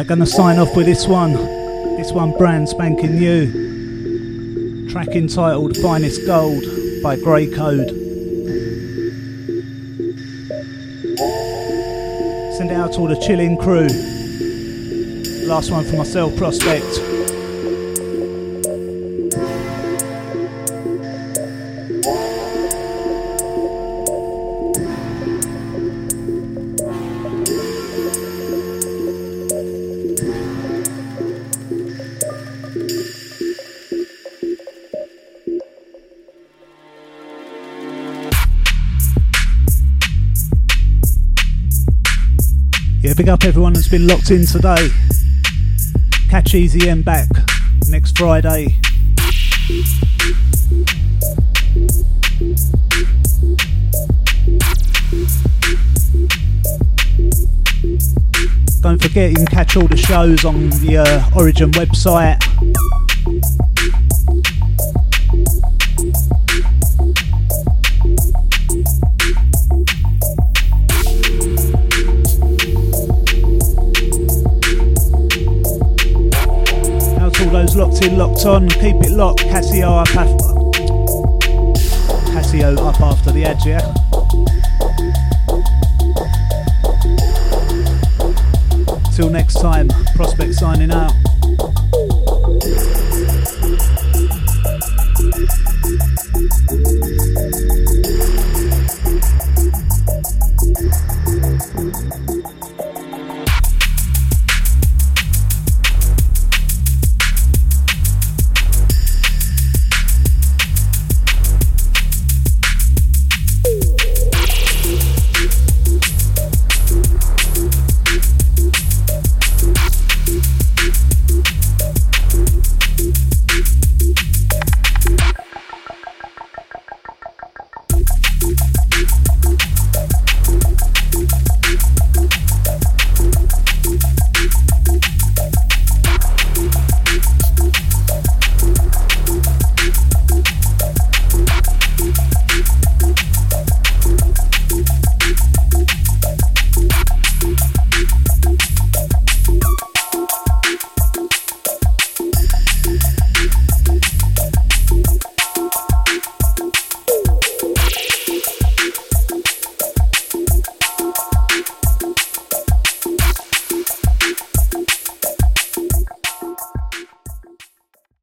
gonna sign off with this one. This one brand spanking new. Track entitled Finest Gold by Grey Code. Send out to all the chilling crew. Last one for myself, Prospect. Up everyone that's been locked in today. Catch Easy M back next Friday. Don't forget you can catch all the shows on the uh, Origin website. Locked locked on. Keep it locked. Casio up after. Casio up after the edge, yeah. Till next time, Prospect signing out.